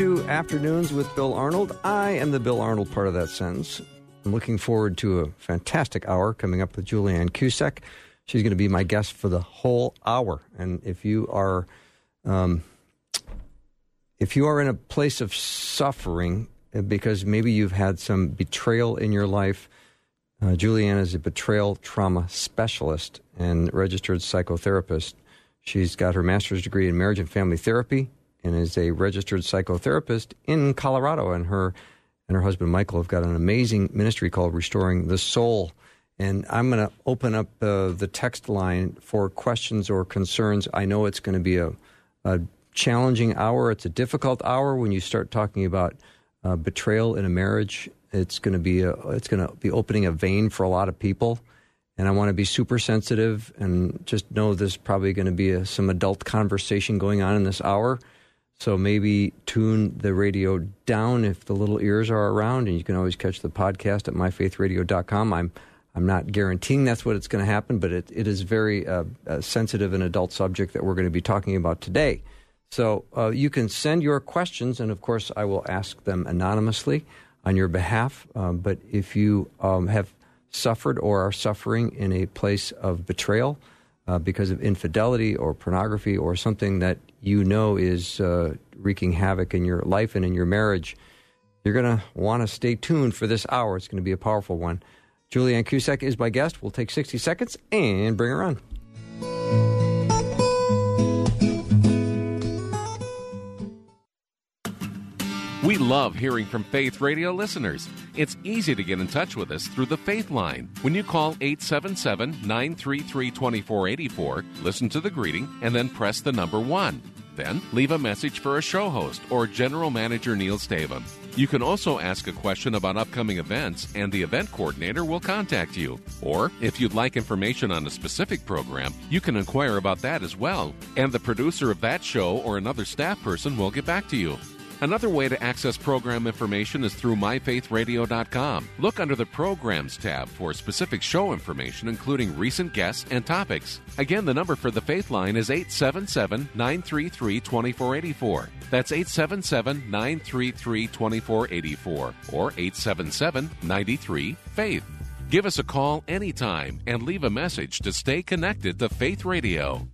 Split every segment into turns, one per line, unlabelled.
To Afternoons with Bill Arnold. I am the Bill Arnold part of that sentence. I'm looking forward to a fantastic hour coming up with Julianne Cusick. She's going to be my guest for the whole hour. And if you are, um, if you are in a place of suffering uh, because maybe you've had some betrayal in your life, uh, Julianne is a betrayal trauma specialist and registered psychotherapist. She's got her master's degree in marriage and family therapy and is a registered psychotherapist in Colorado. And her and her husband Michael have got an amazing ministry called Restoring the Soul. And I'm going to open up uh, the text line for questions or concerns. I know it's going to be a, a, challenging hour. It's a difficult hour when you start talking about uh, betrayal in a marriage. It's going to be a, it's going to be opening a vein for a lot of people. And I want to be super sensitive and just know there's probably going to be a, some adult conversation going on in this hour. So maybe tune the radio down if the little ears are around, and you can always catch the podcast at myfaithradio.com. I'm I'm not guaranteeing that's what it's going to happen, but it, it is very uh, uh, sensitive and adult subject that we're going to be talking about today. So uh, you can send your questions, and of course, I will ask them anonymously on your behalf. Um, but if you um, have suffered or are suffering in a place of betrayal, uh, because of infidelity or pornography or something that you know is uh, wreaking havoc in your life and in your marriage, you're going to want to stay tuned for this hour. It's going to be a powerful one. Julianne Cusick is my guest. We'll take 60 seconds and bring her on.
Love hearing from Faith Radio listeners. It's easy to get in touch with us through the Faith Line. When you call 877 933 2484, listen to the greeting, and then press the number 1. Then leave a message for a show host or General Manager Neil Stavum. You can also ask a question about upcoming events, and the event coordinator will contact you. Or, if you'd like information on a specific program, you can inquire about that as well, and the producer of that show or another staff person will get back to you. Another way to access program information is through myfaithradio.com. Look under the Programs tab for specific show information, including recent guests and topics. Again, the number for the Faith Line is 877 933 2484. That's 877 933 2484 or 877 93 Faith. Give us a call anytime and leave a message to stay connected to Faith Radio.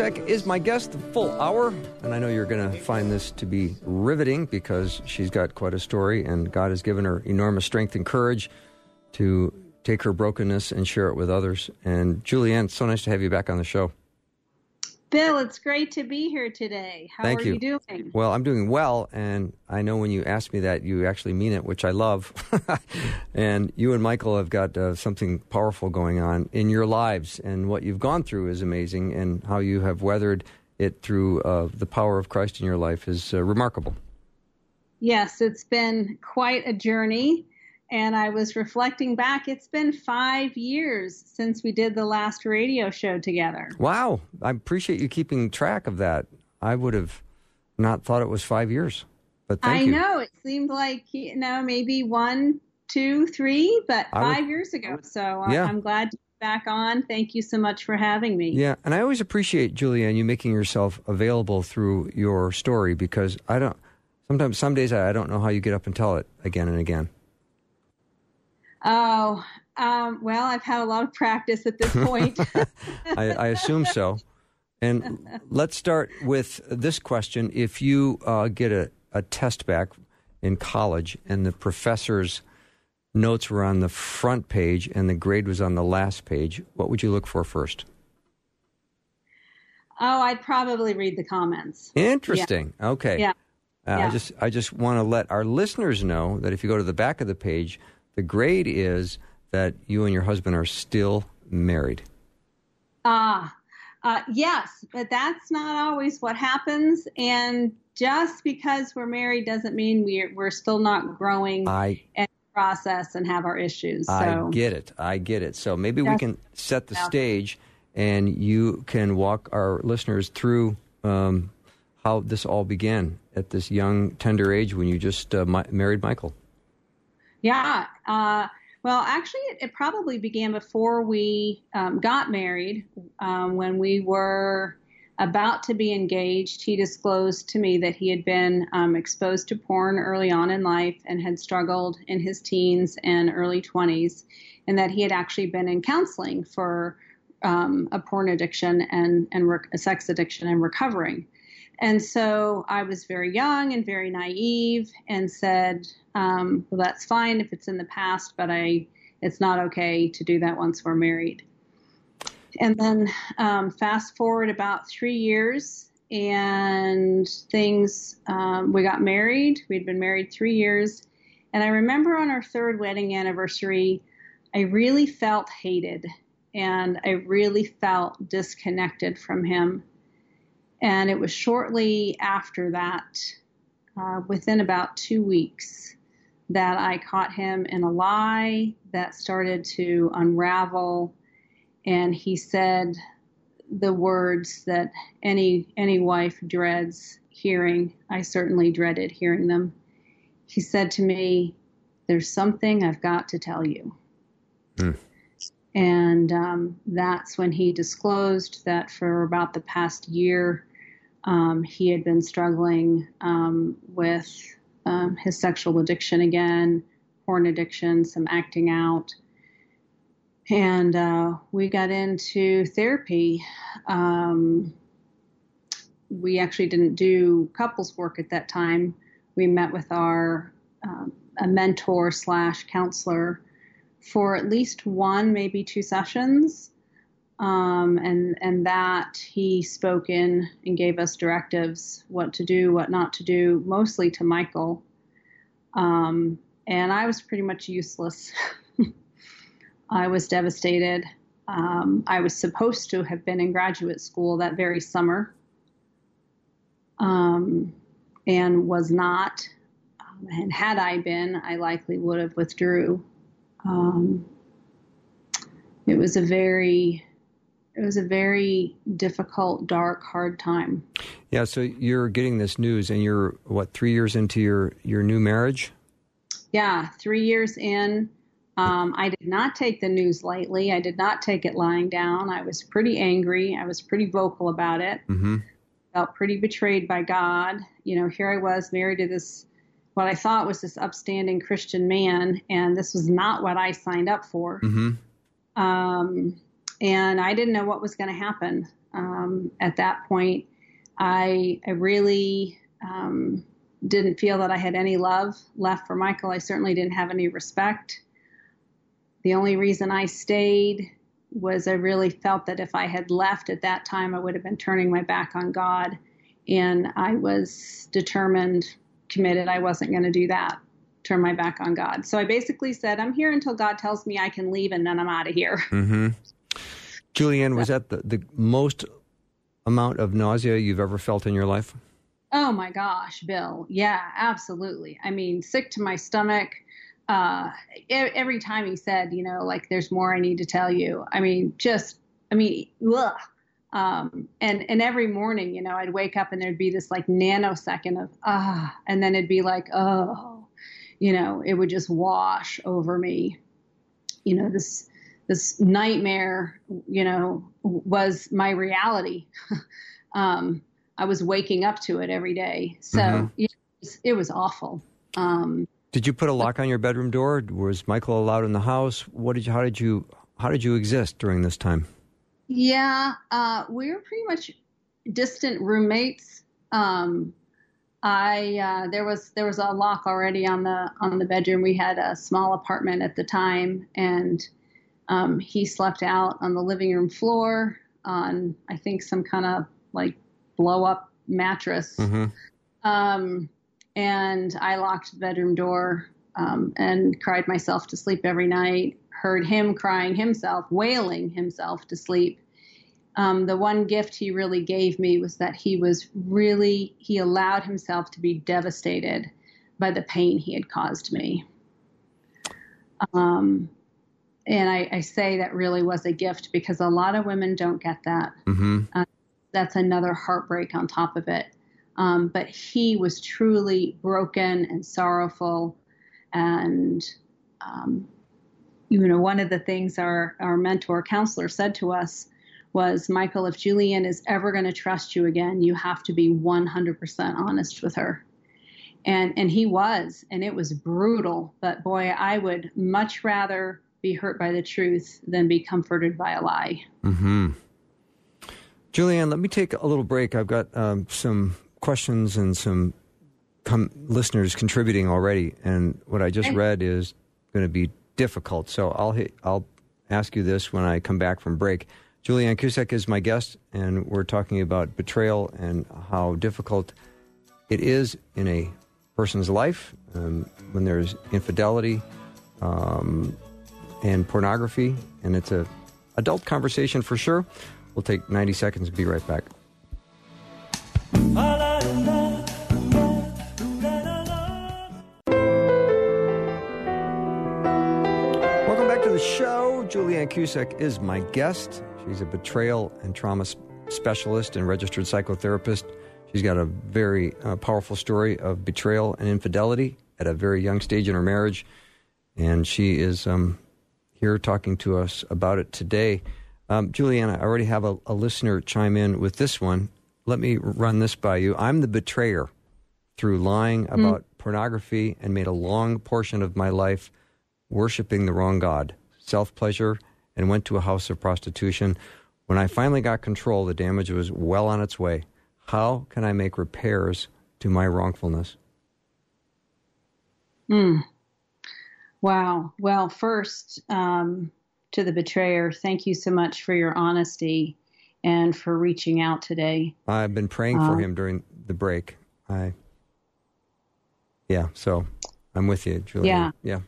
Is my guest, the full hour, and I know you're going to find this to be riveting because she's got quite a story, and God has given her enormous strength and courage to take her brokenness and share it with others. And Julianne, so nice to have you back on the show.
Bill, it's great to be here today. How
Thank
are
you.
you doing?
Well, I'm doing well, and I know when you ask me that, you actually mean it, which I love. and you and Michael have got uh, something powerful going on in your lives, and what you've gone through is amazing, and how you have weathered it through uh, the power of Christ in your life is uh, remarkable.
Yes, it's been quite a journey. And I was reflecting back, it's been five years since we did the last radio show together.
Wow. I appreciate you keeping track of that. I would have not thought it was five years. But thank
I
you.
know it seemed like, you know, maybe one, two, three, but
I would-
five years ago. So I-
Yeah.
I'm glad to be back on. Thank you so much for having me.
Yeah, and I always appreciate Julianne you making yourself available through your story because I don't. Sometimes, some days I I don't know how you get up and tell it again and again.
Oh, um, well, I've had a lot of practice at this point.
I, I assume so. And let's start with this question: If you uh, get a, a test back in college and the professor's notes were on the front page and the grade was on the last page, what would you look for first?
Oh, I'd probably read the comments.
Interesting.
Yeah.
Okay.
Yeah.
Uh,
Yeah.
I just I just want to let our listeners know that if you go to the back of the page, the grade is that you and your husband are still married.
Ah, uh, yes, but that's not always what happens. And just because we're married doesn't mean we're we're still not growing
I
and process and have our issues. So
I get it. I get it. So maybe we can set the
Yeah.
stage, and you can walk our listeners through um, how this all began at this young, tender age when you just uh, married Michael.
Yeah. Uh, well, actually, it, it probably began before we um, got married. Um, when we were about to be engaged, he disclosed to me that he had been um, exposed to porn early on in life and had struggled in his teens and early 20s, and that he had actually been in counseling for um, a porn addiction and, and sex addiction and recovering. And so I was very young and very naive and said, um, well, that's fine if it's in the past, but I, it's not okay to do that once we're married. And then um, fast forward about three years, and things, um, we got married. We'd been married three years. And I remember on our third wedding anniversary, I really felt hated and I really felt disconnected from him. And it was shortly after that, uh, within about two weeks, that I caught him in a lie that started to unravel. And he said the words that any any wife dreads hearing. I certainly dreaded hearing them. He said to me, "There's something I've got to tell you." And um, that's when he disclosed that for about the past year, um, he had been struggling um, with um, his sexual addiction again, porn addiction, some acting out. And uh, we got into therapy. Um, we actually didn't do couples work at that time. We met with our um, a mentor slash counselor for at least one, maybe two sessions. Um, and and that he spoke in and gave us directives what to do, what not to do, mostly to Michael. Um, and I was pretty much useless. I was devastated. Um, I was supposed to have been in graduate school that very summer, um, and was not. Um, and had I been, I likely would have withdrew. Um, it was a very it was a very difficult, dark, hard time.
Yeah. So you're getting this news, and you're what three years into your your new marriage?
Yeah, three years in, um, I did not take the news lightly. I did not take it lying down. I was pretty angry. I was pretty vocal about it.
Mm-hmm.
Felt pretty betrayed by God. You know, here I was married to this, what I thought was this upstanding Christian man, and this was not what I signed up for.
Mm-hmm.
Um, and I didn't know what was going to happen. Um, at that point, I, I really um, didn't feel that I had any love left for Michael. I certainly didn't have any respect. The only reason I stayed was I really felt that if I had left at that time, I would have been turning my back on God. And I was determined, committed, I wasn't going to do that, turn my back on God. So I basically said, I'm here until God tells me I can leave and then I'm out of here.
Mm-hmm. Julianne, was that the, the most amount of nausea you've ever felt in your life?
Oh my gosh, Bill. Yeah, absolutely. I mean, sick to my stomach. Uh, every time he said, you know, like, there's more I need to tell you. I mean, just, I mean, ugh. Um, and, and every morning, you know, I'd wake up and there'd be this like nanosecond of, ah, and then it'd be like, oh, you know, it would just wash over me. You know, this, this nightmare, you know, was my reality. um, I was waking up to it every day. So
Mhm.
it, was, it was awful. Um,
Did you put a lock on your bedroom door? Was Michael allowed in the house? What did you? How did you? How did you exist during this time?
yeah, uh, we were pretty much distant roommates. Um, I uh, there was there was a lock already on the on the bedroom. We had a small apartment at the time, and um, he slept out on the living room floor on I think some kind of like blow up mattress.
Mm-hmm.
Um, and I locked the bedroom door um, and cried myself to sleep every night. Heard him crying himself, wailing himself to sleep. Um, the one gift he really gave me was that he was really, he allowed himself to be devastated by the pain he had caused me. Um, and I, I, say that really was a gift because a lot of women don't get that.
Mm-hmm.
Uh, that's another heartbreak on top of it. Um, but he was truly broken and sorrowful. And, um, you know, one of the things our, our mentor counselor said to us was, Michael, if Julian is ever going to trust you again, you have to be 100% honest with her. And, and he was, and it was brutal. But boy, I would much rather be hurt by the truth than be comforted by a lie.
Mm-hmm. Julianne, let me take a little break. I've got um, some questions and some com- listeners contributing already, and what I just okay. read is going to be difficult. So I'll hit, I'll ask you this when I come back from break. Julianne Cusick is my guest, and we're talking about betrayal and how difficult it is in a person's life um, when there's infidelity um, and pornography, and it's a adult conversation for sure. We'll take 90 seconds and be right back. Welcome back to the show. Julianne Cusick is my guest. She's a betrayal and trauma specialist and registered psychotherapist. She's got a very uh, powerful story of betrayal and infidelity at a very young stage in her marriage. And she is um, here talking to us about it today. Um, Juliana, I already have a, a listener chime in with this one. Let me run this by you. I'm the betrayer through lying hmm. about mm. pornography and made a long portion of my life worshiping the wrong God, self pleasure, and went to a house of prostitution. When I finally got control, the damage was well on its way. How can I make repairs to my wrongfulness?
Hmm. Wow. Well, first, um, to the betrayer, thank you so much for your honesty and for reaching out today.
I've been praying for um, him during the break. I, yeah, so I'm with you, Julia.
Yeah, yeah,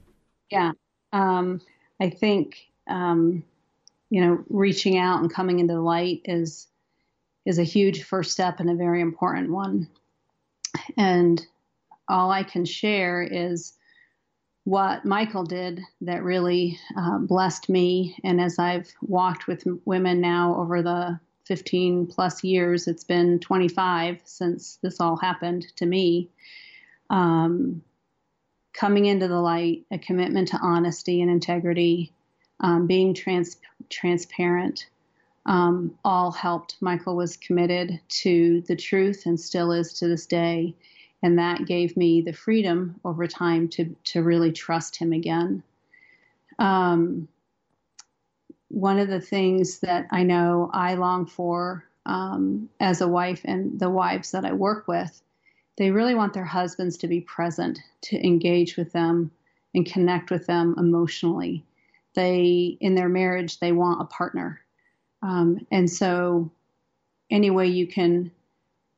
yeah. Um, I think um, you know reaching out and coming into the light is is a huge first step and a very important one. And all I can share is what Michael did that really uh, blessed me. And as I've walked with women now over the 15 plus years, it's been 25 since this all happened to me. Um, coming into the light, a commitment to honesty and integrity, um, being trans- transparent, um, all helped. Michael was committed to the truth and still is to this day and that gave me the freedom over time to to really trust him again. Um, one of the things that I know I long for um, as a wife and the wives that I work with, they really want their husbands to be present, to engage with them and connect with them emotionally. They, in their marriage, they want a partner. Um, and so, any way you can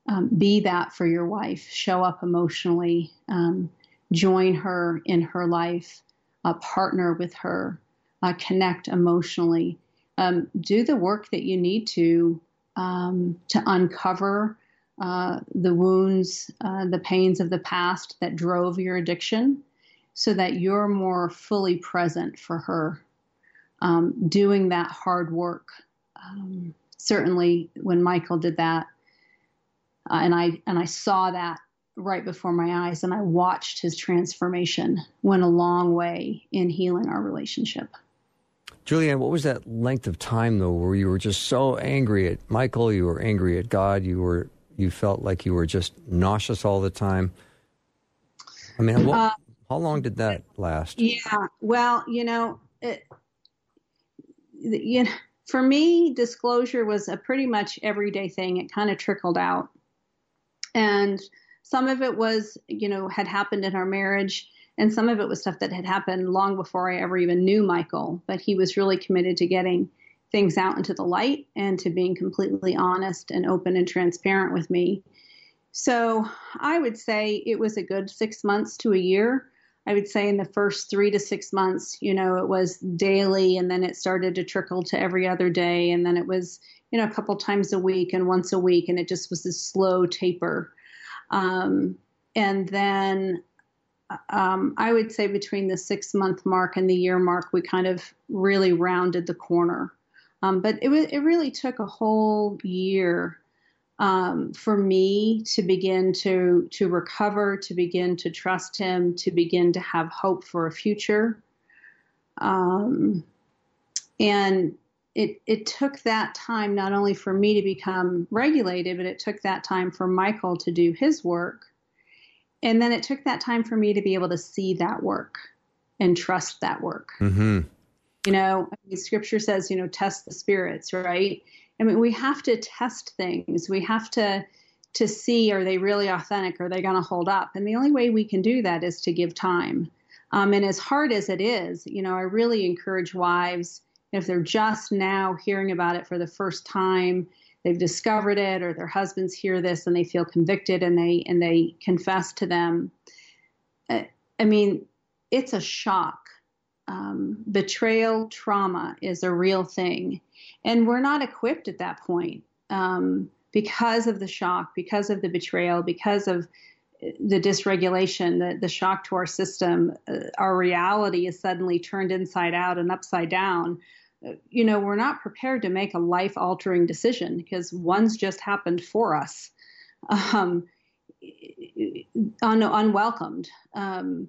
um, be that for your wife, show up emotionally, um, join her in her life, uh, partner with her, uh, connect emotionally, um, do the work that you need to um, to uncover uh, the wounds, uh, the pains of the past that drove your addiction, so that you're more fully present for her. Um, doing that hard work. Um, certainly, when Michael did that, uh, and I and I saw that right before my eyes, and I watched his transformation. Went a long way in healing our relationship.
Julianne, what was that length of time though, where you were just so angry at Michael, you were angry at God, you were you felt like you were just nauseous all the time? I mean, what, uh, how long did that last?
Yeah, well, you know, it, you know, for me, disclosure was a pretty much everyday thing. It kind of trickled out. And some of it was, you know, had happened in our marriage, and some of it was stuff that had happened long before I ever even knew Michael. But he was really committed to getting things out into the light and to being completely honest and open and transparent with me. So I would say it was a good six months to a year. I would say in the first three to six months, you know, it was daily and then it started to trickle to every other day. And then it was, you know, a couple times a week and once a week. And it just was a slow taper. Um, and then um, I would say between the six month mark and the year mark, we kind of really rounded the corner. Um, but it it really took a whole year um, for me to begin to to recover, to begin to trust him, to begin to have hope for a future. Um, and it it took that time not only for me to become regulated, but it took that time for Michael to do his work. And then it took that time for me to be able to see that work and trust that work.
Mm-hmm.
You know, I mean, scripture says, you know, test the spirits, right? I mean, we have to test things. We have to to see are they really authentic? Are they going to hold up? And the only way we can do that is to give time. Um, and as hard as it is, you know, I really encourage wives if they're just now hearing about it for the first time, they've discovered it, or their husbands hear this and they feel convicted and they and they confess to them. Uh, I mean, it's a shock. Um, betrayal trauma is a real thing and we're not equipped at that point um, because of the shock, because of the betrayal, because of the dysregulation, the, the shock to our system. Uh, our reality is suddenly turned inside out and upside down. You know, we're not prepared to make a life altering decision because one's just happened for us. Um, un- unwelcomed. Um,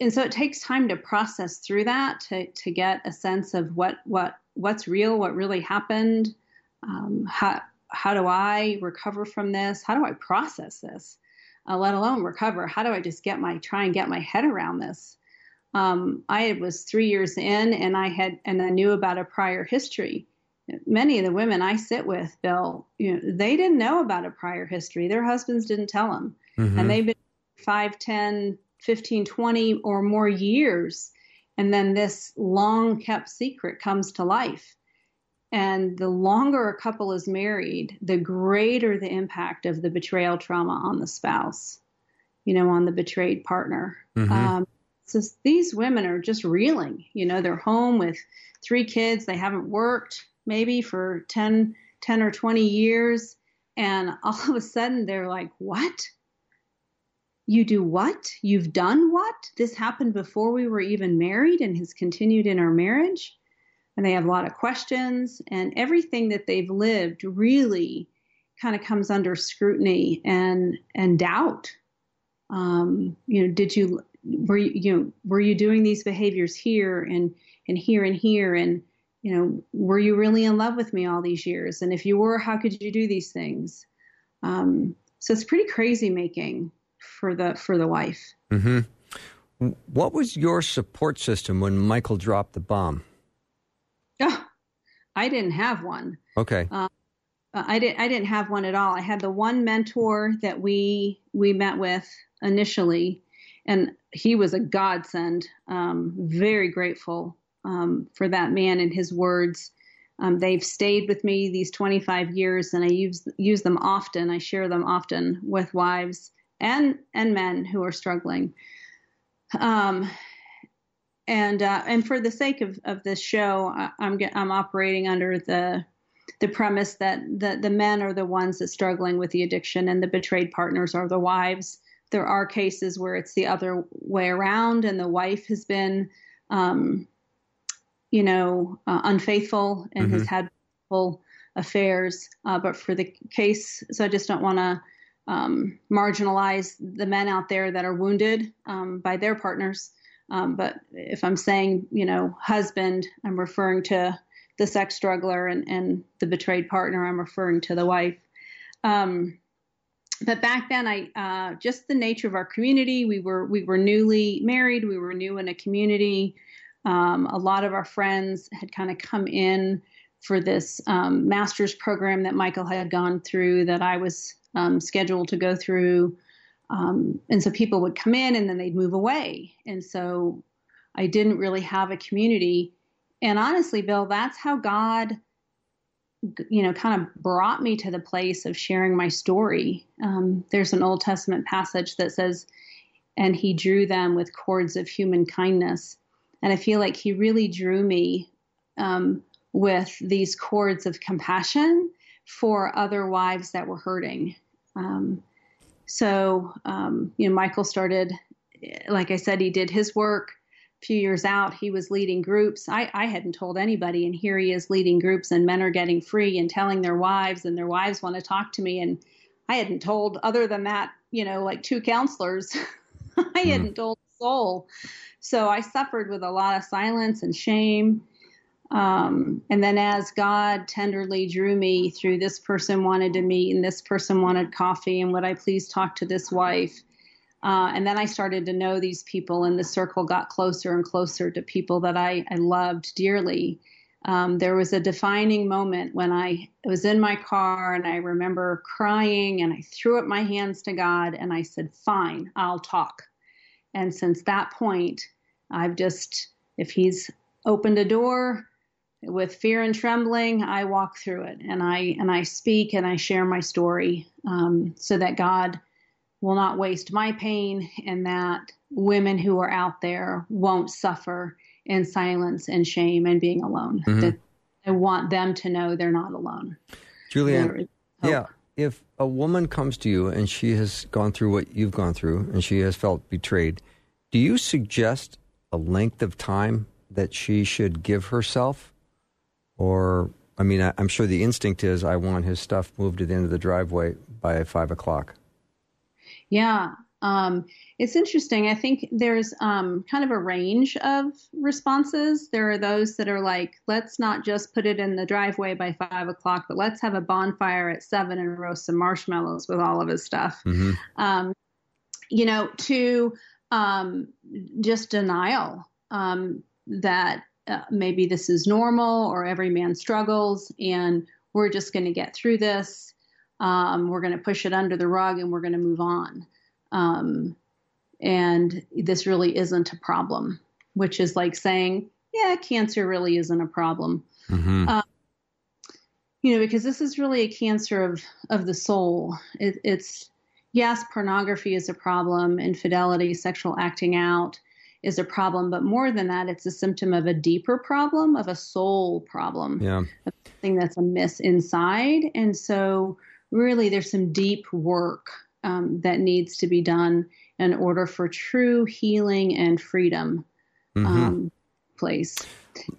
and so it takes time to process through that to, to get a sense of what, what what's real, what really happened, um, how how do I recover from this? How do I process this? Uh, let alone recover. How do I just get my try and get my head around this? Um, I was three years in, and I had and I knew about a prior history. Many of the women I sit with, Bill, you know, they didn't know about a prior history. Their husbands didn't tell them, mm-hmm. and they've been 5, 10, 15, 20 or more years and then this long kept secret comes to life. And the longer a couple is married, the greater the impact of the betrayal trauma on the spouse, you know, on the betrayed partner. Mm-hmm. Um, so these women are just reeling. You know, they're home with three kids, they haven't worked maybe for 10, 10 or 20 years. And all of a sudden they're like, what? You do what? You've done what? This happened before we were even married and has continued in our marriage. And they have a lot of questions, and everything that they've lived really kind of comes under scrutiny and and doubt. Um, you know, did you were you, you know were you doing these behaviors here and and here and here and you know were you really in love with me all these years? And if you were, how could you do these things? Um, so it's pretty crazy making for the for the wife.
Mm-hmm. What was your support system when Michael dropped the bomb?
Oh, I didn't have one.
Okay.
Uh, I didn't. I didn't have one at all. I had the one mentor that we we met with initially, and he was a godsend. Um, very grateful um, for that man and his words. Um, they've stayed with me these 25 years, and I use use them often. I share them often with wives and and men who are struggling. Um, and uh, and for the sake of, of this show, I, I'm I'm operating under the the premise that the the men are the ones that struggling with the addiction, and the betrayed partners are the wives. There are cases where it's the other way around, and the wife has been, um, you know, uh, unfaithful and mm-hmm. has had full affairs. Uh, but for the case, so I just don't want to um, marginalize the men out there that are wounded um, by their partners. Um, but if I'm saying, you know, husband, I'm referring to the sex struggler, and, and the betrayed partner, I'm referring to the wife. Um, but back then, I uh, just the nature of our community. We were we were newly married. We were new in a community. Um, a lot of our friends had kind of come in for this um, master's program that Michael had gone through that I was um, scheduled to go through. Um, and so people would come in and then they'd move away. And so I didn't really have a community. and honestly, Bill, that's how God, you know, kind of brought me to the place of sharing my story. Um, there's an Old Testament passage that says, and he drew them with cords of human kindness. And I feel like he really drew me um, with these cords of compassion for other wives that were hurting. Um, so, um, you know, Michael started, like I said, he did his work. Few years out, he was leading groups. I, I hadn't told anybody, and here he is leading groups, and men are getting free and telling their wives, and their wives want to talk to me. And I hadn't told, other than that, you know, like two counselors, I mm. hadn't told a soul. So I suffered with a lot of silence and shame. Um, and then as God tenderly drew me through this person wanted to meet and this person wanted coffee and would I please talk to this wife? Uh, and then I started to know these people and the circle got closer and closer to people that I, I loved dearly. Um, there was a defining moment when I was in my car and I remember crying and I threw up my hands to God and I said, Fine, I'll talk. And since that point, I've just, if He's opened a door, with fear and trembling, I walk through it and I and I speak and I share my story um, so that God will not waste my pain and that women who are out there won't suffer in silence and shame and being alone. Mm-hmm. That I want them to know they're not alone.
Julianne, yeah, if a woman comes to you and she has gone through what you've gone through and she has felt betrayed, do you suggest a length of time that she should give herself or, I mean, I, am sure the instinct is I want his stuff moved to the end of the driveway by five o'clock.
Yeah. Um, it's interesting. I think there's um, kind of a range of responses. There are those that are like, let's not just put it in the driveway by five o'clock, but let's have a bonfire at seven and roast some marshmallows with all of his stuff. Mm-hmm. Um, you know, to um, just denial um, that uh, maybe this is normal or every man struggles and we're just going to get through this. Um, we're going to push it under the rug and we're going to move on. Um, and this really isn't a problem, which is like saying, yeah, cancer really isn't a problem. Mm-hmm. Uh, you know, because this is really a cancer of, of the soul. It, it's, yes, pornography is a problem, infidelity, sexual acting out is a problem, but more than that, it's a symptom of a deeper problem, of a soul problem,
yeah.
something that's amiss inside. And so, really, there's some deep work um, that needs to be done in order for true healing and freedom mm-hmm. um, place.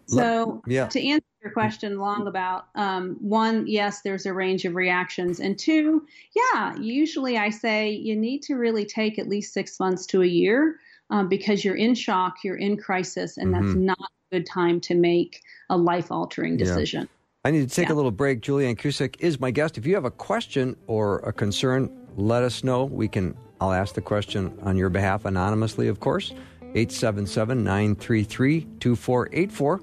So, yeah. to answer your question long about um, one, yes, there's a range of reactions, and two, yeah, usually I say you need to really take at least six months to a year um, because you're in shock, you're in crisis, and mm-hmm. that's not a good time to make a life altering decision. Yeah.
I need to take yeah. a little break. Julianne Cusick is my guest. If you have a question or a concern, let us know. We can. I'll ask the question on your behalf anonymously, of course. 877 933 2484.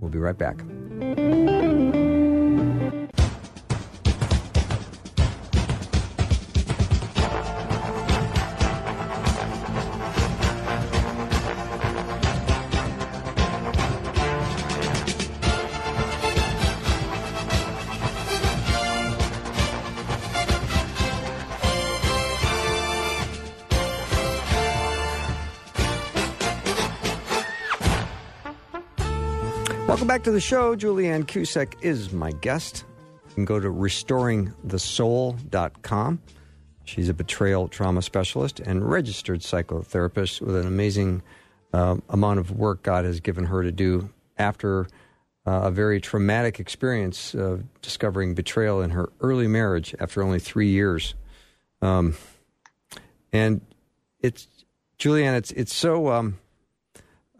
We'll be right back. The show. Julianne Cusick is my guest. You can go to restoringthesoul.com. She's a betrayal trauma specialist and registered psychotherapist with an amazing uh, amount of work God has given her to do after uh, a very traumatic experience of discovering betrayal in her early marriage after only three years. Um, and it's, Julianne, it's, it's so um,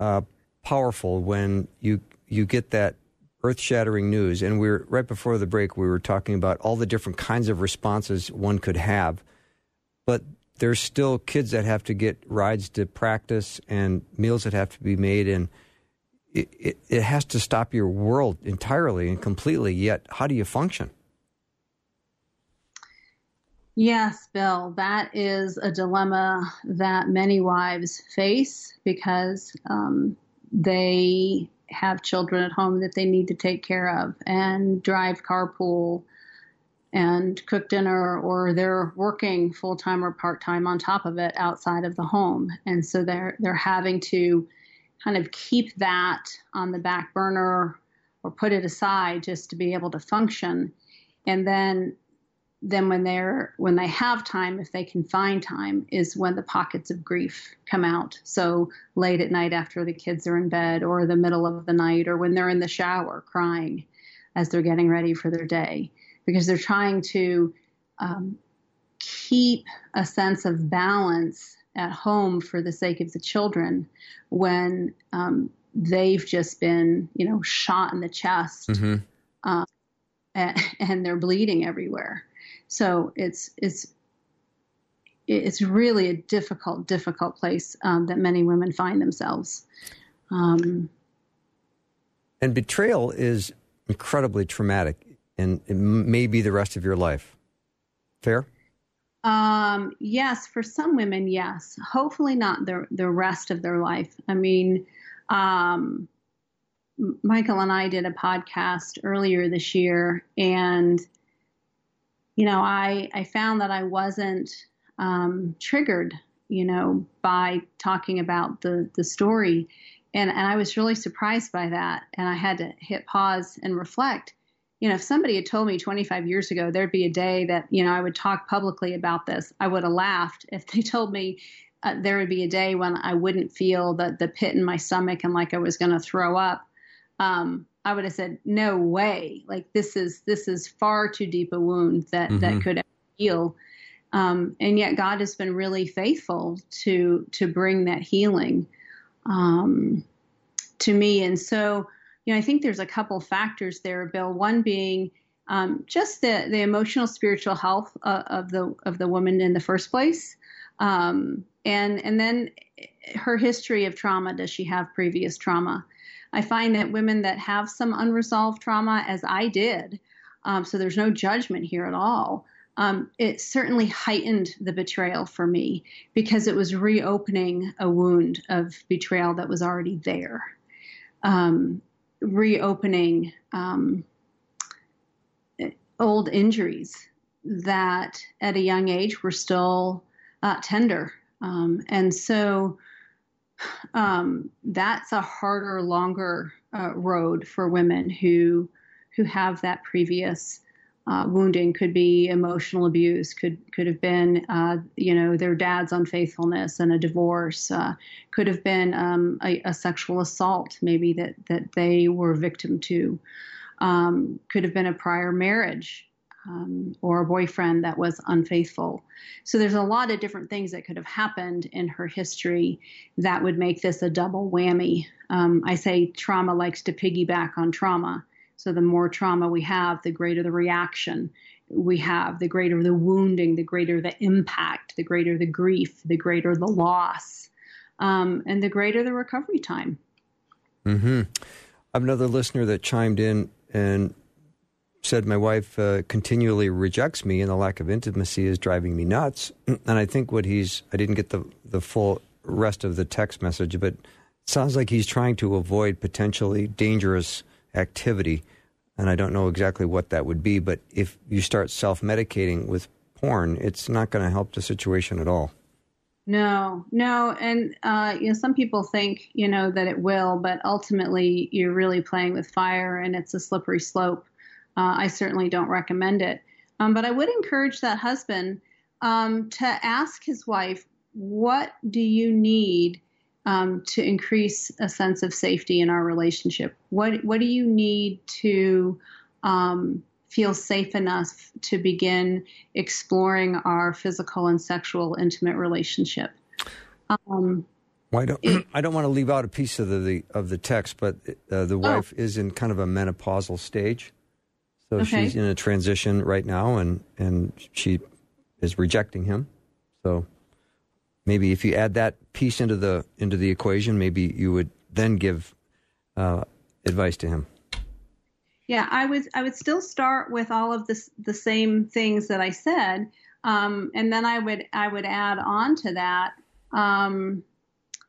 uh, powerful when you you get that earth shattering news. And we are right before the break, we were talking about all the different kinds of responses one could have. But there's still kids that have to get rides to practice and meals that have to be made. And it, it, it has to stop your world entirely and completely. Yet, how do you function?
Yes, Bill, that is a dilemma that many wives face because um, they have children at home that they need to take care of and drive carpool and cook dinner or they're working full time or part time on top of it outside of the home. And so they're they're having to kind of keep that on the back burner or put it aside just to be able to function. And then then when they're when they have time if they can find time is when the pockets of grief come out. So late at night after the kids are in bed or the middle of the night or when they're in the shower crying as they're getting ready for their day. Because they're trying to um, keep a sense of balance at home for the sake of the children when um, they've just been you know shot in the chest mm-hmm. uh, and, and they're bleeding everywhere so it's it's it's really a difficult, difficult place um, that many women find themselves. Um,
and betrayal is incredibly traumatic, and it may be the rest of your life. Fair.
Um, yes, for some women, yes. Hopefully, not the the rest of their life. I mean, um, Michael and I did a podcast earlier this year, and you know, I, I found that I wasn't um, triggered, you know, by talking about the, the story. And, and I was really surprised by that. And I had to hit pause and reflect. You know, if somebody had told me 25 years ago there'd be a day that, you know, I would talk publicly about this, I would have laughed. If they told me uh, there would be a day when I wouldn't feel the, the pit in my stomach and like I was going to throw up, um, I would have said, no way. Like this is this is far too deep a wound that mm-hmm. that could heal. Um, and yet God has been really faithful to to bring that healing um, to me. And so, you know, I think there's a couple factors there, Bill. One being um, just the the emotional spiritual health uh, of the of the woman in the first place, um, and and then her history of trauma. Does she have previous trauma? I find that women that have some unresolved trauma, as I did, um, so there's no judgment here at all. Um, it certainly heightened the betrayal for me because it was reopening a wound of betrayal that was already there, um, reopening um, old injuries that at a young age were still uh, tender. Um, and so um, that's a harder, longer uh, road for women who who have that previous uh, wounding. Could be emotional abuse. Could could have been uh, you know their dad's unfaithfulness and a divorce. Uh, could have been um, a, a, sexual assault, maybe that that they were victim to. Um, could have been a prior marriage um, or a boyfriend that was unfaithful. So there's a lot of different things that could have happened in her history that would make this a double whammy. Um, I say trauma likes to piggyback on trauma. So the more trauma we have, the greater the reaction we have, the greater the wounding, the greater the impact, the greater the grief, the greater the loss, um, and the greater the recovery time.
Mm-hmm. Another listener that chimed in and said my wife uh, continually rejects me and the lack of intimacy is driving me nuts. And I think what he's, I didn't get the, the full rest of the text message, but sounds like he's trying to avoid potentially dangerous activity. And I don't know exactly what that would be, but if you start self medicating with porn, it's not going to help the situation at all.
No, no, and uh, you know some people think you know that it will, but ultimately you're really playing with fire, and it's a slippery slope uh, I certainly don't recommend it. Um, but I would encourage that husband um, to ask his wife, what do you need um, to increase a sense of safety in our relationship? What What do you need to um, feel safe enough to begin exploring our physical and sexual intimate relationship?
Um, well, I don't. It, I don't want to leave out a piece of the, the of the text, but uh, the oh. wife oh. is in kind of a menopausal stage. So okay. she's in a transition right now, and and she is rejecting him. So maybe if you add that piece into the into the equation, maybe you would then give uh, advice to him.
Yeah, I would I would still start with all of this the same things that I said, um, and then I would I would add on to that. Um,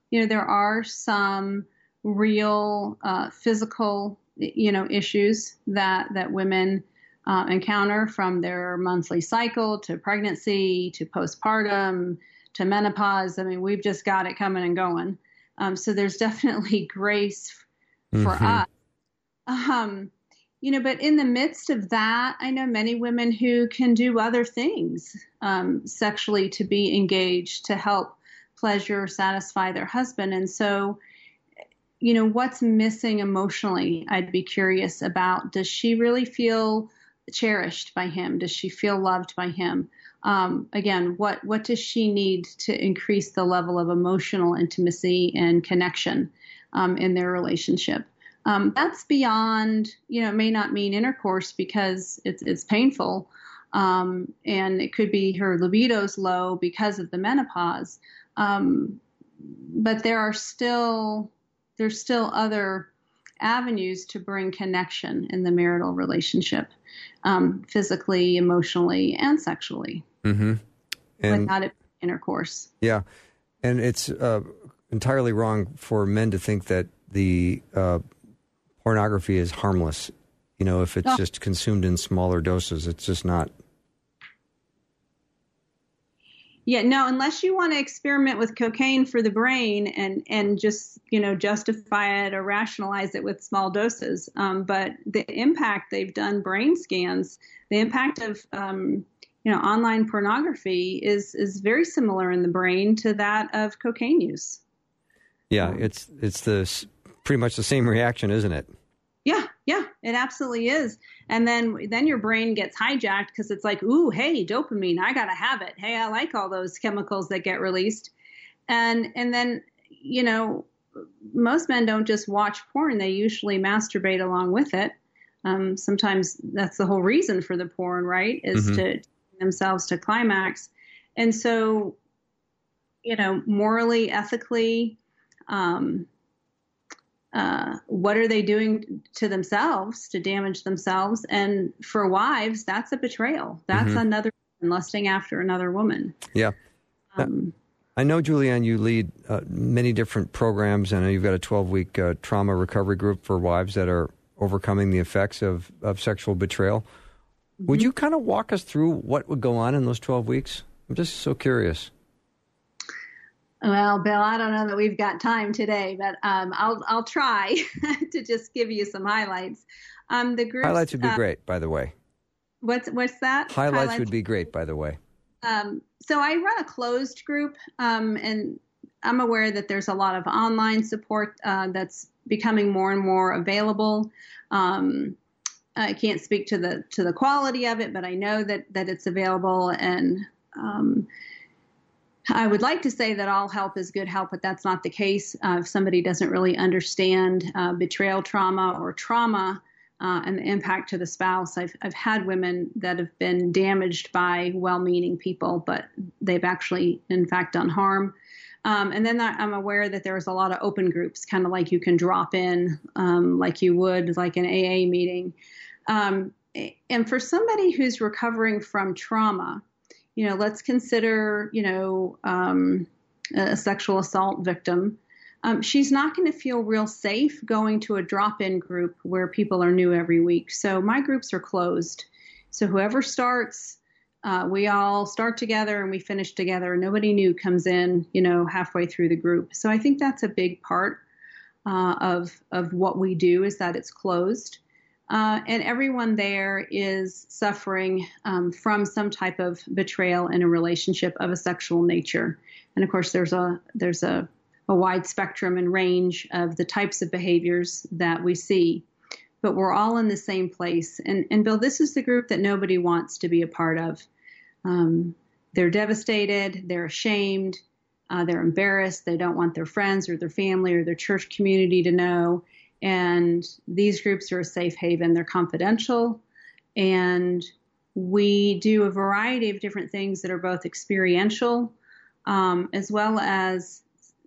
you know, there are some real uh, physical, you know, issues that that women uh, encounter from their monthly cycle to pregnancy to postpartum to menopause. I mean, we've just got it coming and going. Um, so there's definitely grace for mm-hmm. us. Um, you know, but in the midst of that, I know many women who can do other things um, sexually to be engaged to help pleasure, satisfy their husband. And so, you know, what's missing emotionally? I'd be curious about. Does she really feel cherished by him? Does she feel loved by him? Um, again, what what does she need to increase the level of emotional intimacy and connection um, in their relationship? Um, that's beyond, you know, it may not mean intercourse because it's it's painful, um, and it could be her libido's low because of the menopause. Um, but there are still there's still other avenues to bring connection in the marital relationship, um, physically, emotionally, and sexually,
mm-hmm. and,
without it intercourse.
Yeah, and it's uh, entirely wrong for men to think that the uh, pornography is harmless. You know, if it's oh. just consumed in smaller doses, it's just not
Yeah, no, unless you want to experiment with cocaine for the brain and and just you know justify it or rationalize it with small doses. Um, but the impact they've done brain scans, the impact of um, you know online pornography is is very similar in the brain to that of cocaine use.
Yeah, it's it's the pretty much the same reaction, isn't it?
Yeah, yeah, it absolutely is. And then then your brain gets hijacked because it's like, ooh, hey, dopamine, I gotta have it. Hey, I like all those chemicals that get released. And and then, you know, most men don't just watch porn, they usually masturbate along with it. Um, sometimes that's the whole reason for the porn, right? Is mm-hmm. to themselves to climax. And so, you know, morally, ethically, um, uh, what are they doing to themselves to damage themselves? And for wives, that's a betrayal. That's mm-hmm. another lusting after another woman.
Yeah. Um, I know, Julianne, you lead uh, many different programs. I know you've got a 12 week uh, trauma recovery group for wives that are overcoming the effects of, of sexual betrayal. Mm-hmm. Would you kind of walk us through what would go on in those 12 weeks? I'm just so curious.
Well, Bill, I don't know that we've got time today, but um, I'll I'll try to just give you some highlights. Um, the groups,
highlights would be uh, great, by the way.
What's what's that?
Highlights, highlights? would be great, by the way.
Um, so I run a closed group, um, and I'm aware that there's a lot of online support uh, that's becoming more and more available. Um, I can't speak to the to the quality of it, but I know that that it's available and um, I would like to say that all help is good help, but that's not the case. Uh, if somebody doesn't really understand uh, betrayal trauma or trauma uh, and the impact to the spouse, I've, I've had women that have been damaged by well meaning people, but they've actually, in fact, done harm. Um, and then I'm aware that there's a lot of open groups, kind of like you can drop in, um, like you would like an AA meeting. Um, and for somebody who's recovering from trauma, you know, let's consider, you know, um, a sexual assault victim. Um, she's not going to feel real safe going to a drop in group where people are new every week. So my groups are closed. So whoever starts, uh, we all start together and we finish together. Nobody new comes in, you know, halfway through the group. So I think that's a big part uh, of of what we do is that it's closed. Uh, and everyone there is suffering um, from some type of betrayal in a relationship of a sexual nature. And of course, there's a there's a, a wide spectrum and range of the types of behaviors that we see. But we're all in the same place. And, and Bill, this is the group that nobody wants to be a part of. Um, they're devastated, they're ashamed, uh, they're embarrassed, they don't want their friends or their family or their church community to know. And these groups are a safe haven. They're confidential. And we do a variety of different things that are both experiential um, as well as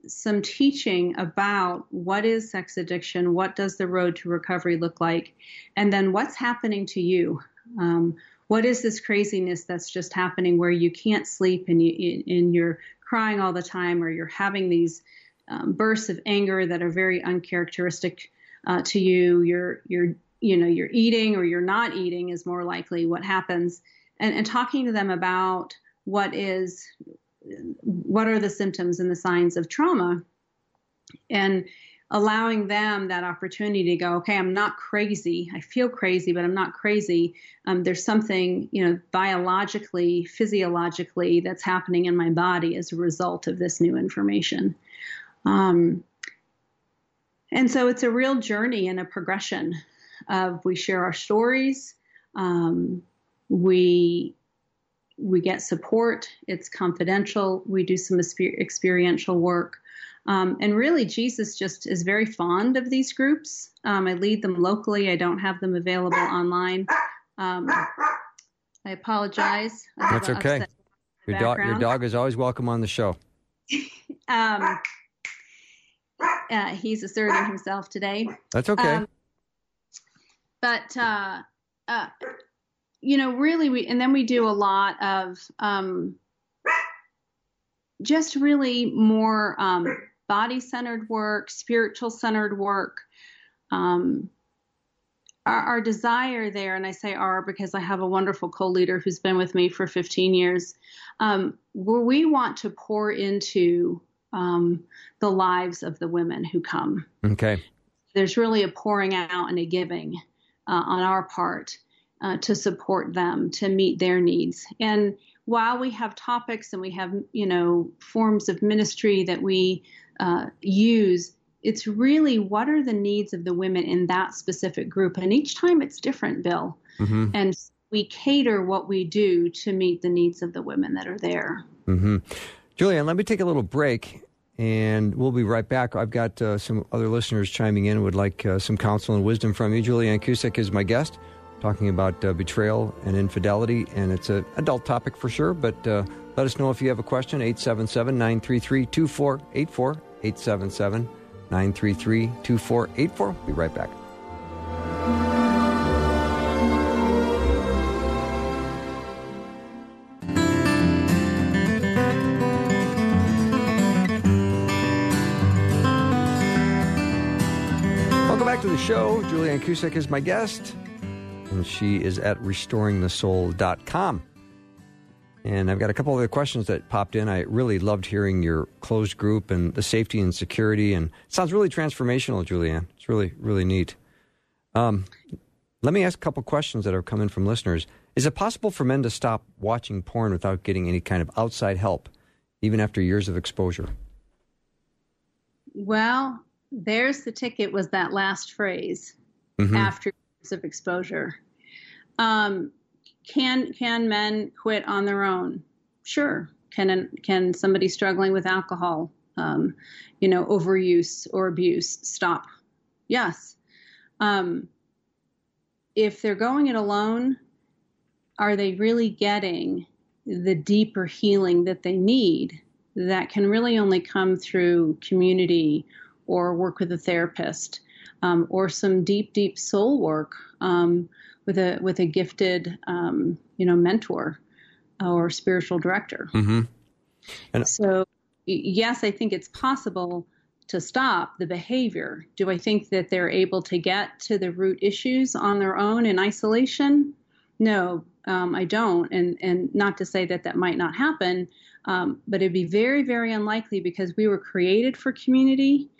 some teaching about what is sex addiction, what does the road to recovery look like, and then what's happening to you. Um, what is this craziness that's just happening where you can't sleep and, you, and you're crying all the time or you're having these um, bursts of anger that are very uncharacteristic uh, to you. You're you're you know you're eating or you're not eating is more likely what happens, and, and talking to them about what is what are the symptoms and the signs of trauma, and allowing them that opportunity to go, okay, I'm not crazy. I feel crazy, but I'm not crazy. Um, there's something, you know, biologically, physiologically that's happening in my body as a result of this new information. Um, and so it's a real journey and a progression of we share our stories, um, we we get support. It's confidential. We do some experiential work. Um, and really, Jesus just is very fond of these groups. Um, I lead them locally. I don't have them available online. Um, I apologize. I
That's okay. Your dog, your dog is always welcome on the show.
uh, he's asserting himself today.
That's okay. Um,
but uh, uh, you know, really, we and then we do a lot of um, just really more um, body centered work, spiritual centered work. Um, our, our, desire there, and I say our because I have a wonderful co leader who's been with me for 15 years, um, where we want to pour into um, the lives of the women who come.
Okay.
There's really a pouring out and a giving uh, on our part uh, to support them to meet their needs. And while we have topics and we have, you know, forms of ministry that we uh, use, it's really what are the needs of the women in that specific group. And each time it's different, Bill. Mm-hmm. And we cater what we do to meet the needs of the women that are there.
Mm-hmm. Julianne, let me take a little break and we'll be right back. I've got uh, some other listeners chiming in would like uh, some counsel and wisdom from you. Julianne Cusick is my guest, talking about uh, betrayal and infidelity, and it's an adult topic for sure, but uh, let us know if you have a question. 877 933 2484. 877 933 2484. Be right back. Show. Julianne Cusick is my guest, and she is at restoringthesoul.com. And I've got a couple of other questions that popped in. I really loved hearing your closed group and the safety and security, and it sounds really transformational, Julianne. It's really, really neat. Um, let me ask a couple questions that have come in from listeners. Is it possible for men to stop watching porn without getting any kind of outside help, even after years of exposure?
Well, there's the ticket was that last phrase mm-hmm. after years of exposure. Um, can can men quit on their own? Sure. Can can somebody struggling with alcohol, um, you know, overuse or abuse stop? Yes. Um, if they're going it alone, are they really getting the deeper healing that they need? That can really only come through community or work with a therapist um, or some deep, deep soul work um, with a with a gifted, um, you know, mentor or spiritual director. Mm-hmm. And so, yes, I think it's possible to stop the behavior. Do I think that they're able to get to the root issues on their own in isolation? No, um, I don't. And and not to say that that might not happen, um, but it'd be very, very unlikely because we were created for community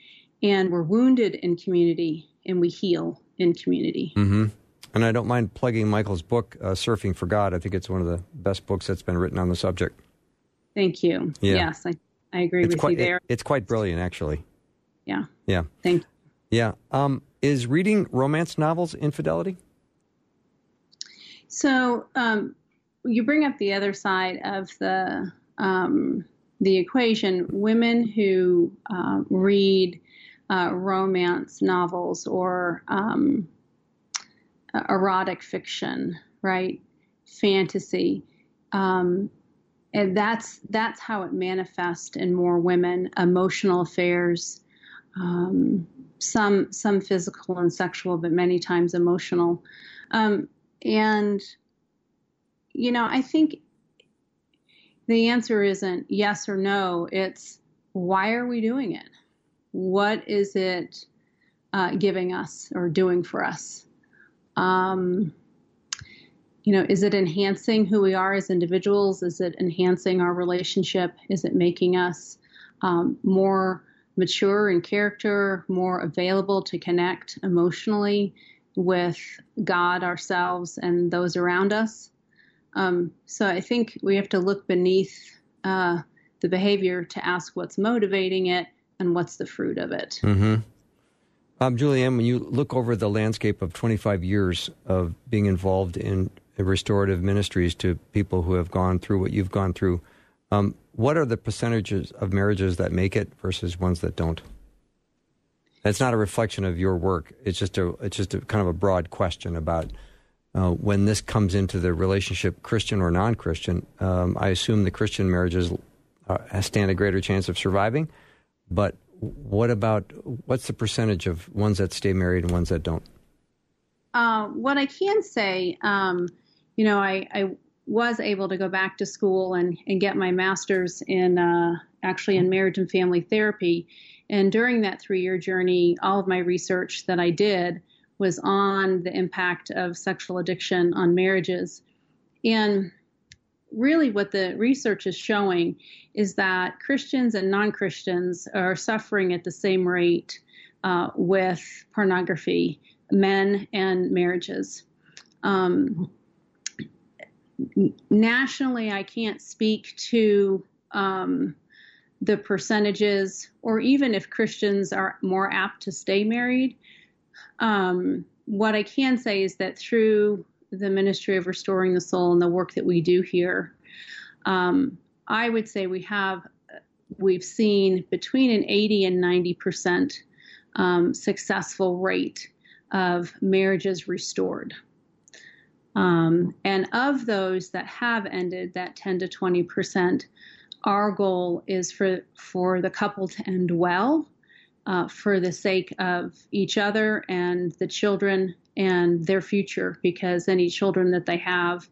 and we're wounded in community and we heal in community.
Mm-hmm. And I don't mind plugging Michael's book, uh, Surfing for God. I think it's one of the best books that's been written on the subject.
Thank you. Yeah. Yes, I, I agree
it's
with
quite,
you there.
It, it's quite brilliant, actually.
Yeah.
Yeah.
Thank you.
Yeah. Um, is reading romance novels infidelity?
So um, you bring up the other side of the um, the equation. Women who uh, read uh, romance novels or um, erotic fiction, right? Fantasy. Um, and that's that's how it manifests in more women. Emotional affairs, um, some some physical and sexual, but many times emotional. Um, and you know, I think the answer isn't yes or no. It's why are we doing it? What is it uh, giving us or doing for us? Um, you know, is it enhancing who we are as individuals? Is it enhancing our relationship? Is it making us um, more mature in character, more available to connect emotionally with God, ourselves, and those around us? Um, so I think we have to look beneath uh, the behavior to ask what's motivating it and what's the fruit of it.
Mm-hmm. Um, Julianne, when you look over the landscape of 25 years of being involved in restorative ministries to people who have gone through what you've gone through, um, what are the percentages of marriages that make it versus ones that don't? It's not a reflection of your work. It's just a it's just a kind of a broad question about uh, when this comes into the relationship, Christian or non-Christian. Um, I assume the Christian marriages uh, stand a greater chance of surviving, but what about what's the percentage of ones that stay married and ones that don't?
Uh, what I can say, um, you know, I, I, was able to go back to school and, and get my master's in uh, actually in marriage and family therapy. And during that three year journey, all of my research that I did was on the impact of sexual addiction on marriages. And really, what the research is showing is that Christians and non Christians are suffering at the same rate uh, with pornography, men and marriages. Um, nationally, I can't speak to um, the percentages, or even if Christians are more apt to stay married. Um, what I can say is that through the ministry of restoring the soul and the work that we do here, um, I would say we have we've seen between an 80 and 90 percent um, successful rate of marriages restored. Um, and of those that have ended, that 10 to 20 percent, our goal is for for the couple to end well, uh, for the sake of each other and the children and their future, because any children that they have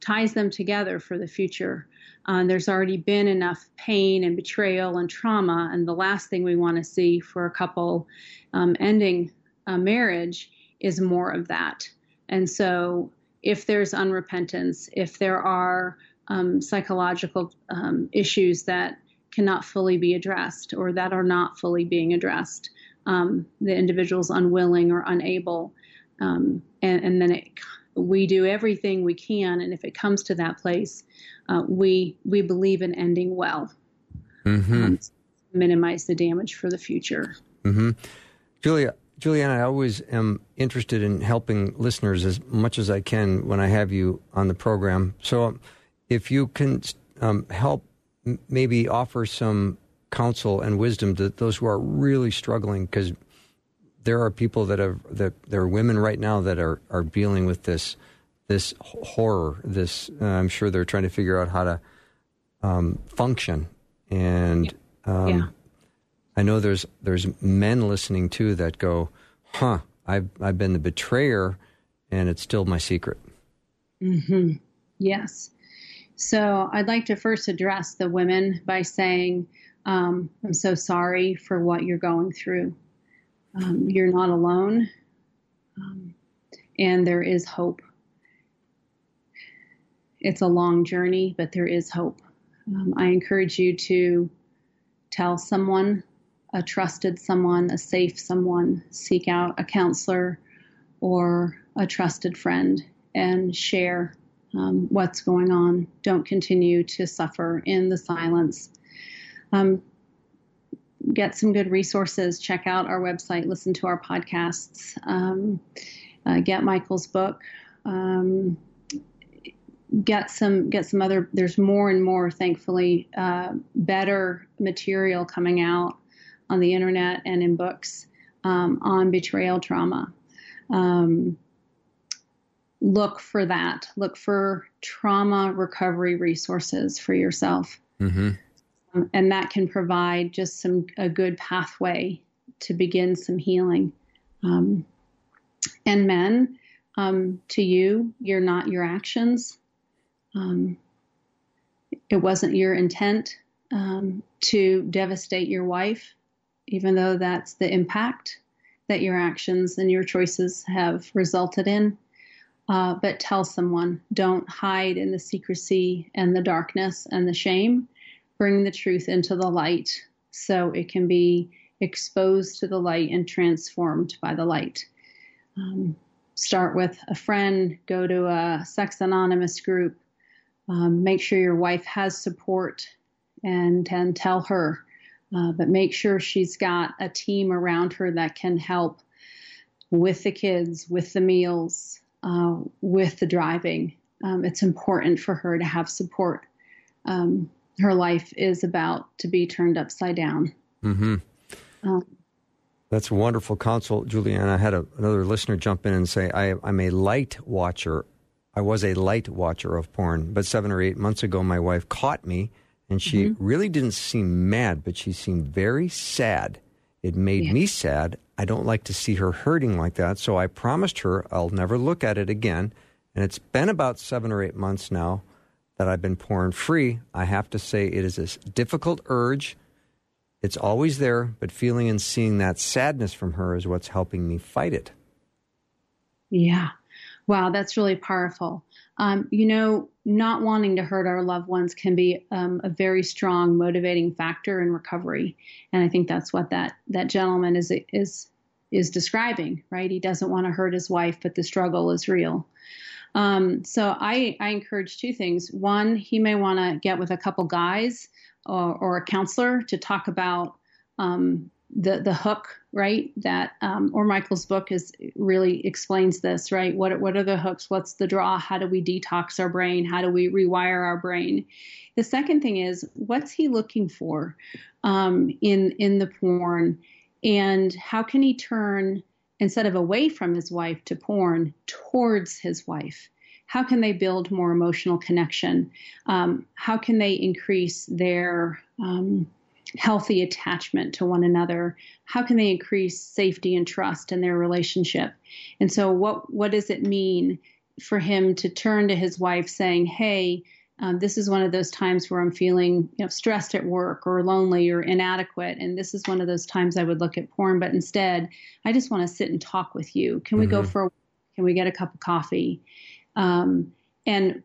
ties them together for the future. Uh, there's already been enough pain and betrayal and trauma, and the last thing we want to see for a couple um, ending a marriage is more of that. And so if there's unrepentance, if there are um, psychological um, issues that cannot fully be addressed or that are not fully being addressed, um, the individual's unwilling or unable, um, and, and, then it, we do everything we can. And if it comes to that place, uh, we we believe in ending well, mm-hmm. Um, minimize the damage for the future.
Mm-hmm. Julia, Juliana, I always am interested in helping listeners as much as I can when I have you on the program. So, um, if you can um, help, m- maybe offer some counsel and wisdom to those who are really struggling, because there are people that have that there are women right now that are are dealing with this this horror. This uh, I'm sure they're trying to figure out how to um, function and. Um, yeah I know there's there's men listening too that go, "Huh, I've I've been the betrayer, and it's still my secret."
Mm-hmm. Yes. So I'd like to first address the women by saying, um, "I'm so sorry for what you're going through. Um, you're not alone, um, and there is hope. It's a long journey, but there is hope. Um, I encourage you to." Tell someone a trusted someone, a safe someone, seek out a counselor or a trusted friend and share um, what's going on. Don't continue to suffer in the silence. Um, get some good resources. Check out our website, listen to our podcasts, um, uh, get Michael's book. Um, get some get some other there's more and more thankfully uh, better material coming out on the internet and in books um, on betrayal trauma. Um, look for that. Look for trauma recovery resources for yourself. Mm-hmm. Um, and that can provide just some a good pathway to begin some healing. Um, and men, um, to you, you're not your actions. Um, it wasn't your intent um, to devastate your wife even though that's the impact that your actions and your choices have resulted in. Uh, but tell someone. Don't hide in the secrecy and the darkness and the shame. Bring the truth into the light so it can be exposed to the light and transformed by the light. Um, start with a friend, go to a Sex Anonymous group, um, make sure your wife has support and, and tell her. Uh, but make sure she's got a team around her that can help with the kids, with the meals, uh, with the driving. Um, it's important for her to have support. Um, her life is about to be turned upside down.
Mm-hmm. Um, That's wonderful counsel, Juliana. I had a, another listener jump in and say, I, I'm a light watcher. I was a light watcher of porn, but seven or eight months ago, my wife caught me, and she mm-hmm. really didn't seem mad, but she seemed very sad. It made yeah. me sad. I don't like to see her hurting like that, so I promised her I'll never look at it again. And it's been about seven or eight months now that I've been porn free. I have to say it is a difficult urge it's always there, but feeling and seeing that sadness from her is what's helping me fight it.
Yeah. Wow, that's really powerful. Um, you know, not wanting to hurt our loved ones can be um, a very strong motivating factor in recovery, and I think that's what that that gentleman is is is describing. Right? He doesn't want to hurt his wife, but the struggle is real. Um, so I I encourage two things. One, he may want to get with a couple guys or, or a counselor to talk about um, the the hook, right? That um, or Michael's book is really explains this, right? What what are the hooks? What's the draw? How do we detox our brain? How do we rewire our brain? The second thing is what's he looking for um, in in the porn, and how can he turn instead of away from his wife to porn towards his wife? how can they build more emotional connection? Um, how can they increase their um, healthy attachment to one another? How can they increase safety and trust in their relationship? And so, what what does it mean for him to turn to his wife, saying, "Hey"? Um, this is one of those times where I'm feeling you know, stressed at work or lonely or inadequate. And this is one of those times I would look at porn, but instead, I just want to sit and talk with you. Can we mm-hmm. go for a can we get a cup of coffee? um, and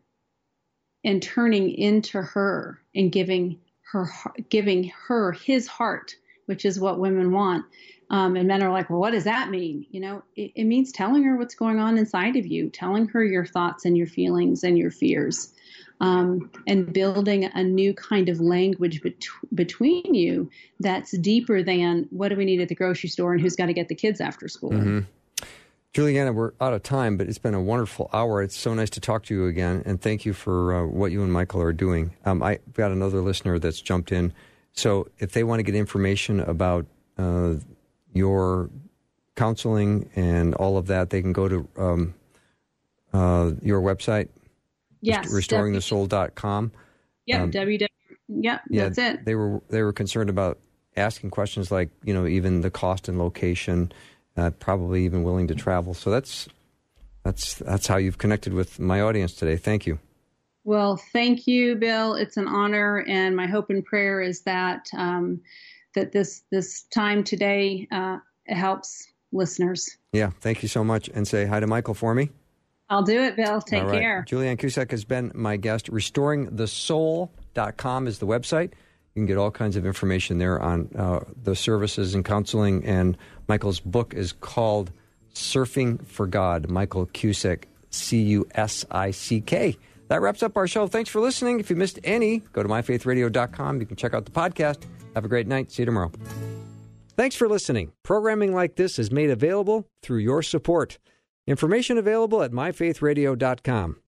and turning into her and giving her giving her his heart, which is what women want. Um, and men are like, well, what does that mean? You know, it, it, means telling her what's going on inside of you, telling her your thoughts and your feelings and your fears, um, and building a new kind of language bet- between you that's deeper than what do we need at the grocery store and who's got to get the kids after school.
Mm-hmm. Juliana, we're out of time, but it's been a wonderful hour. It's so nice to talk to you again, and thank you for uh, what you and Michael are doing. Um, I've got another listener that's jumped in. So if they want to get information about uh, your counseling and all of that, they can go to um, uh, your website,
yes,
restoringthesoul.com.
Yeah, um, www. Yep, yeah, that's it.
They were they were concerned about asking questions like you know even the cost and location uh, probably even willing to travel. So that's that's that's how you've connected with my audience today. Thank you.
Well, thank you, Bill. It's an honor, and my hope and prayer is that um, that this this time today uh, helps listeners.
Yeah, thank you so much, and say hi to Michael for me.
I'll do it, Bill. Take right. care.
Julianne Cusick has been my guest. RestoringTheSoul.com is the website. You can get all kinds of information there on uh, the services and counseling. And Michael's book is called Surfing for God. Michael Cusick, C U S I C K. That wraps up our show. Thanks for listening. If you missed any, go to myfaithradio.com. You can check out the podcast. Have a great night. See you tomorrow. Thanks for listening. Programming like this is made available through your support. Information available at myfaithradio.com.